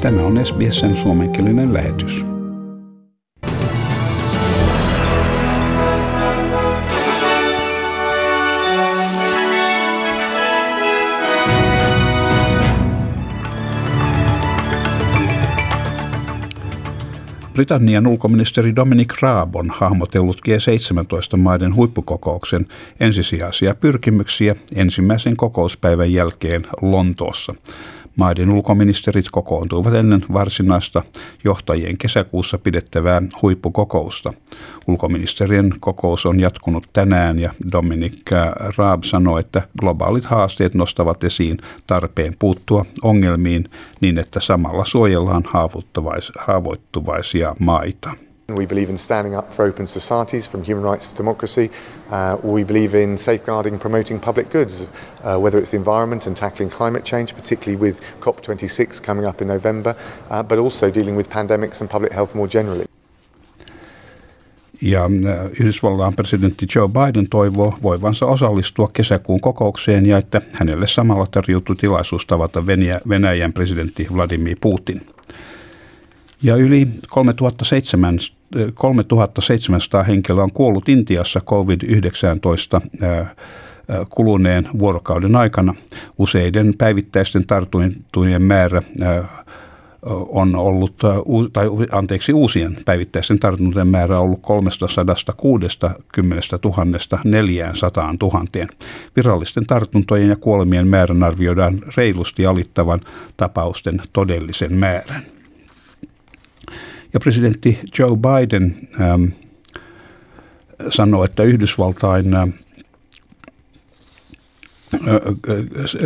Tämä on SBSn suomenkielinen lähetys. Britannian ulkoministeri Dominic Raab on hahmotellut G17-maiden huippukokouksen ensisijaisia pyrkimyksiä ensimmäisen kokouspäivän jälkeen Lontoossa. Maiden ulkoministerit kokoontuivat ennen varsinaista johtajien kesäkuussa pidettävää huippukokousta. Ulkoministerien kokous on jatkunut tänään ja Dominic Raab sanoi, että globaalit haasteet nostavat esiin tarpeen puuttua ongelmiin niin, että samalla suojellaan haavoittuvaisia maita. We believe in standing up for open societies from human rights to democracy. Uh, we believe in safeguarding and promoting public goods, uh, whether it's the environment and tackling climate change, particularly with COP26 coming up in November, uh, but also dealing with pandemics and public health more generally. Ja uh, Yhdysvaltain presidentti Joe Biden toivoo voivansa osallistua kesäkuun kokoukseen ja että hänelle samalla tarjoutuu tilaisuus tavata Venäjän presidentti Vladimir Putin. Ja yli 3700 3700 henkilöä on kuollut Intiassa COVID-19 kuluneen vuorokauden aikana. Useiden päivittäisten tartuntojen määrä on ollut, tai anteeksi, uusien päivittäisten tartuntojen määrä on ollut 360 000 400 000. Virallisten tartuntojen ja kuolemien määrän arvioidaan reilusti alittavan tapausten todellisen määrän. Ja presidentti Joe Biden ähm, sanoi, että Yhdysvaltain äh,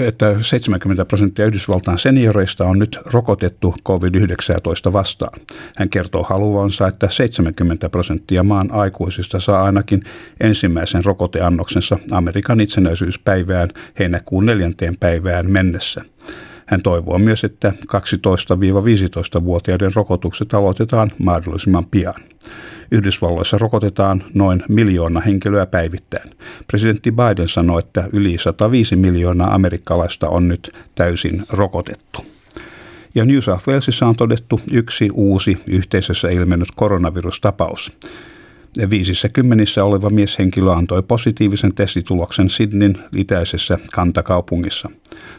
että 70 prosenttia Yhdysvaltain senioreista on nyt rokotettu COVID-19 vastaan. Hän kertoo haluavansa, että 70 prosenttia maan aikuisista saa ainakin ensimmäisen rokoteannoksensa Amerikan itsenäisyyspäivään heinäkuun neljänteen päivään mennessä. Hän toivoo myös, että 12-15-vuotiaiden rokotukset aloitetaan mahdollisimman pian. Yhdysvalloissa rokotetaan noin miljoona henkilöä päivittäin. Presidentti Biden sanoi, että yli 105 miljoonaa amerikkalaista on nyt täysin rokotettu. Ja New South Walesissa on todettu yksi uusi yhteisössä ilmennyt koronavirustapaus. Viisissä kymmenissä oleva mieshenkilö antoi positiivisen testituloksen Sydneyn itäisessä kantakaupungissa.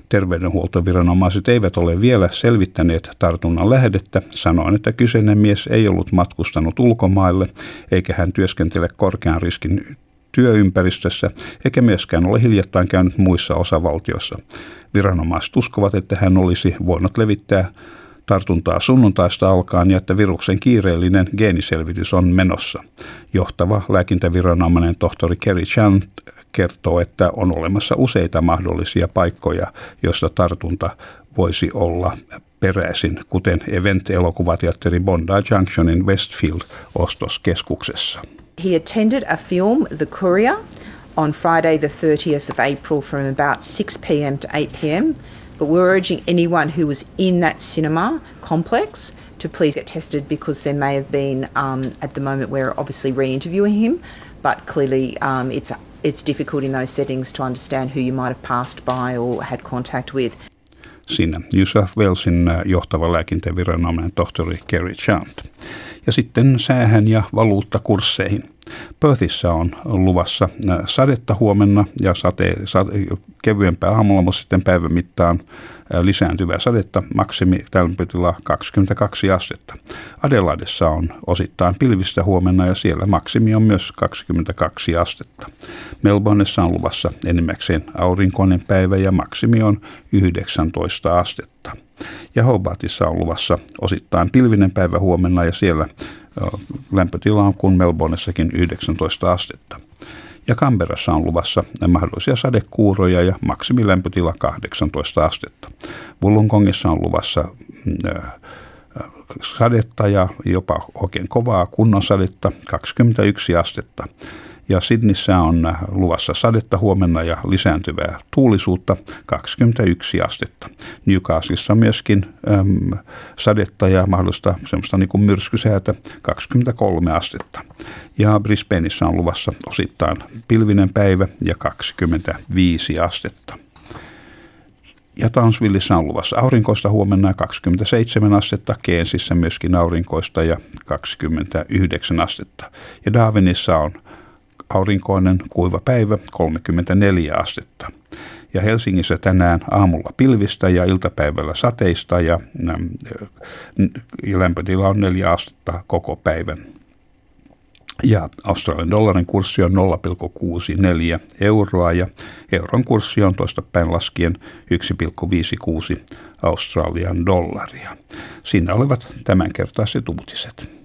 Terveydenhuoltoviranomaiset eivät ole vielä selvittäneet tartunnan lähdettä, sanoen, että kyseinen mies ei ollut matkustanut ulkomaille eikä hän työskentele korkean riskin työympäristössä eikä myöskään ole hiljattain käynyt muissa osavaltioissa. Viranomaiset uskovat, että hän olisi voinut levittää tartuntaa sunnuntaista alkaen ja että viruksen kiireellinen geeniselvitys on menossa. Johtava lääkintäviranomainen tohtori Kerry Chant kertoo, että on olemassa useita mahdollisia paikkoja, joissa tartunta voisi olla peräisin, kuten Event-elokuvateatteri Bondi Junctionin Westfield-ostoskeskuksessa. He attended a film, The Courier, on Friday the 30th of April from about 6 p.m. to 8 p.m. But we're urging anyone who was in that cinema complex to please get tested because there may have been, um, at the moment, we're obviously re interviewing him, but clearly um, it's, it's difficult in those settings to understand who you might have passed by or had contact with. Siinä New South Walesin äh, johtava lääkintäviranomainen tohtori Kerry Chant. Ja sitten säähän ja valuuttakursseihin. Perthissä on luvassa äh, sadetta huomenna ja sate, sate, kevyempää aamulla, mutta sitten päivän mittaan äh, lisääntyvää sadetta, maksimi lämpötila 22 astetta. Adelaidessa on osittain pilvistä huomenna ja siellä maksimi on myös 22 astetta. Melbourneissa on luvassa enimmäkseen aurinkoinen päivä ja maksimi on 19 astetta. Ja Hobartissa on luvassa osittain pilvinen päivä huomenna ja siellä lämpötila on kuin Melbournessäkin 19 astetta. Ja Canberrassa on luvassa mahdollisia sadekuuroja ja maksimilämpötila 18 astetta. Wollongongissa on luvassa sadetta ja jopa oikein kovaa kunnon sadetta 21 astetta ja Sydneyssä on luvassa sadetta huomenna ja lisääntyvää tuulisuutta 21 astetta. Newcastleissa myöskin äm, sadetta ja mahdollista semmoista niin kuin myrskysäätä 23 astetta. Ja Brisbaneissa on luvassa osittain pilvinen päivä ja 25 astetta. Ja Townsvilleissa on luvassa aurinkoista huomenna 27 astetta, Keensissä myöskin aurinkoista ja 29 astetta. Ja Darwinissa on aurinkoinen kuiva päivä 34 astetta. Ja Helsingissä tänään aamulla pilvistä ja iltapäivällä sateista ja, ja lämpötila on 4 astetta koko päivän. Ja Australian dollarin kurssi on 0,64 euroa ja euron kurssi on toista päin laskien 1,56 Australian dollaria. Siinä olivat tämänkertaiset uutiset.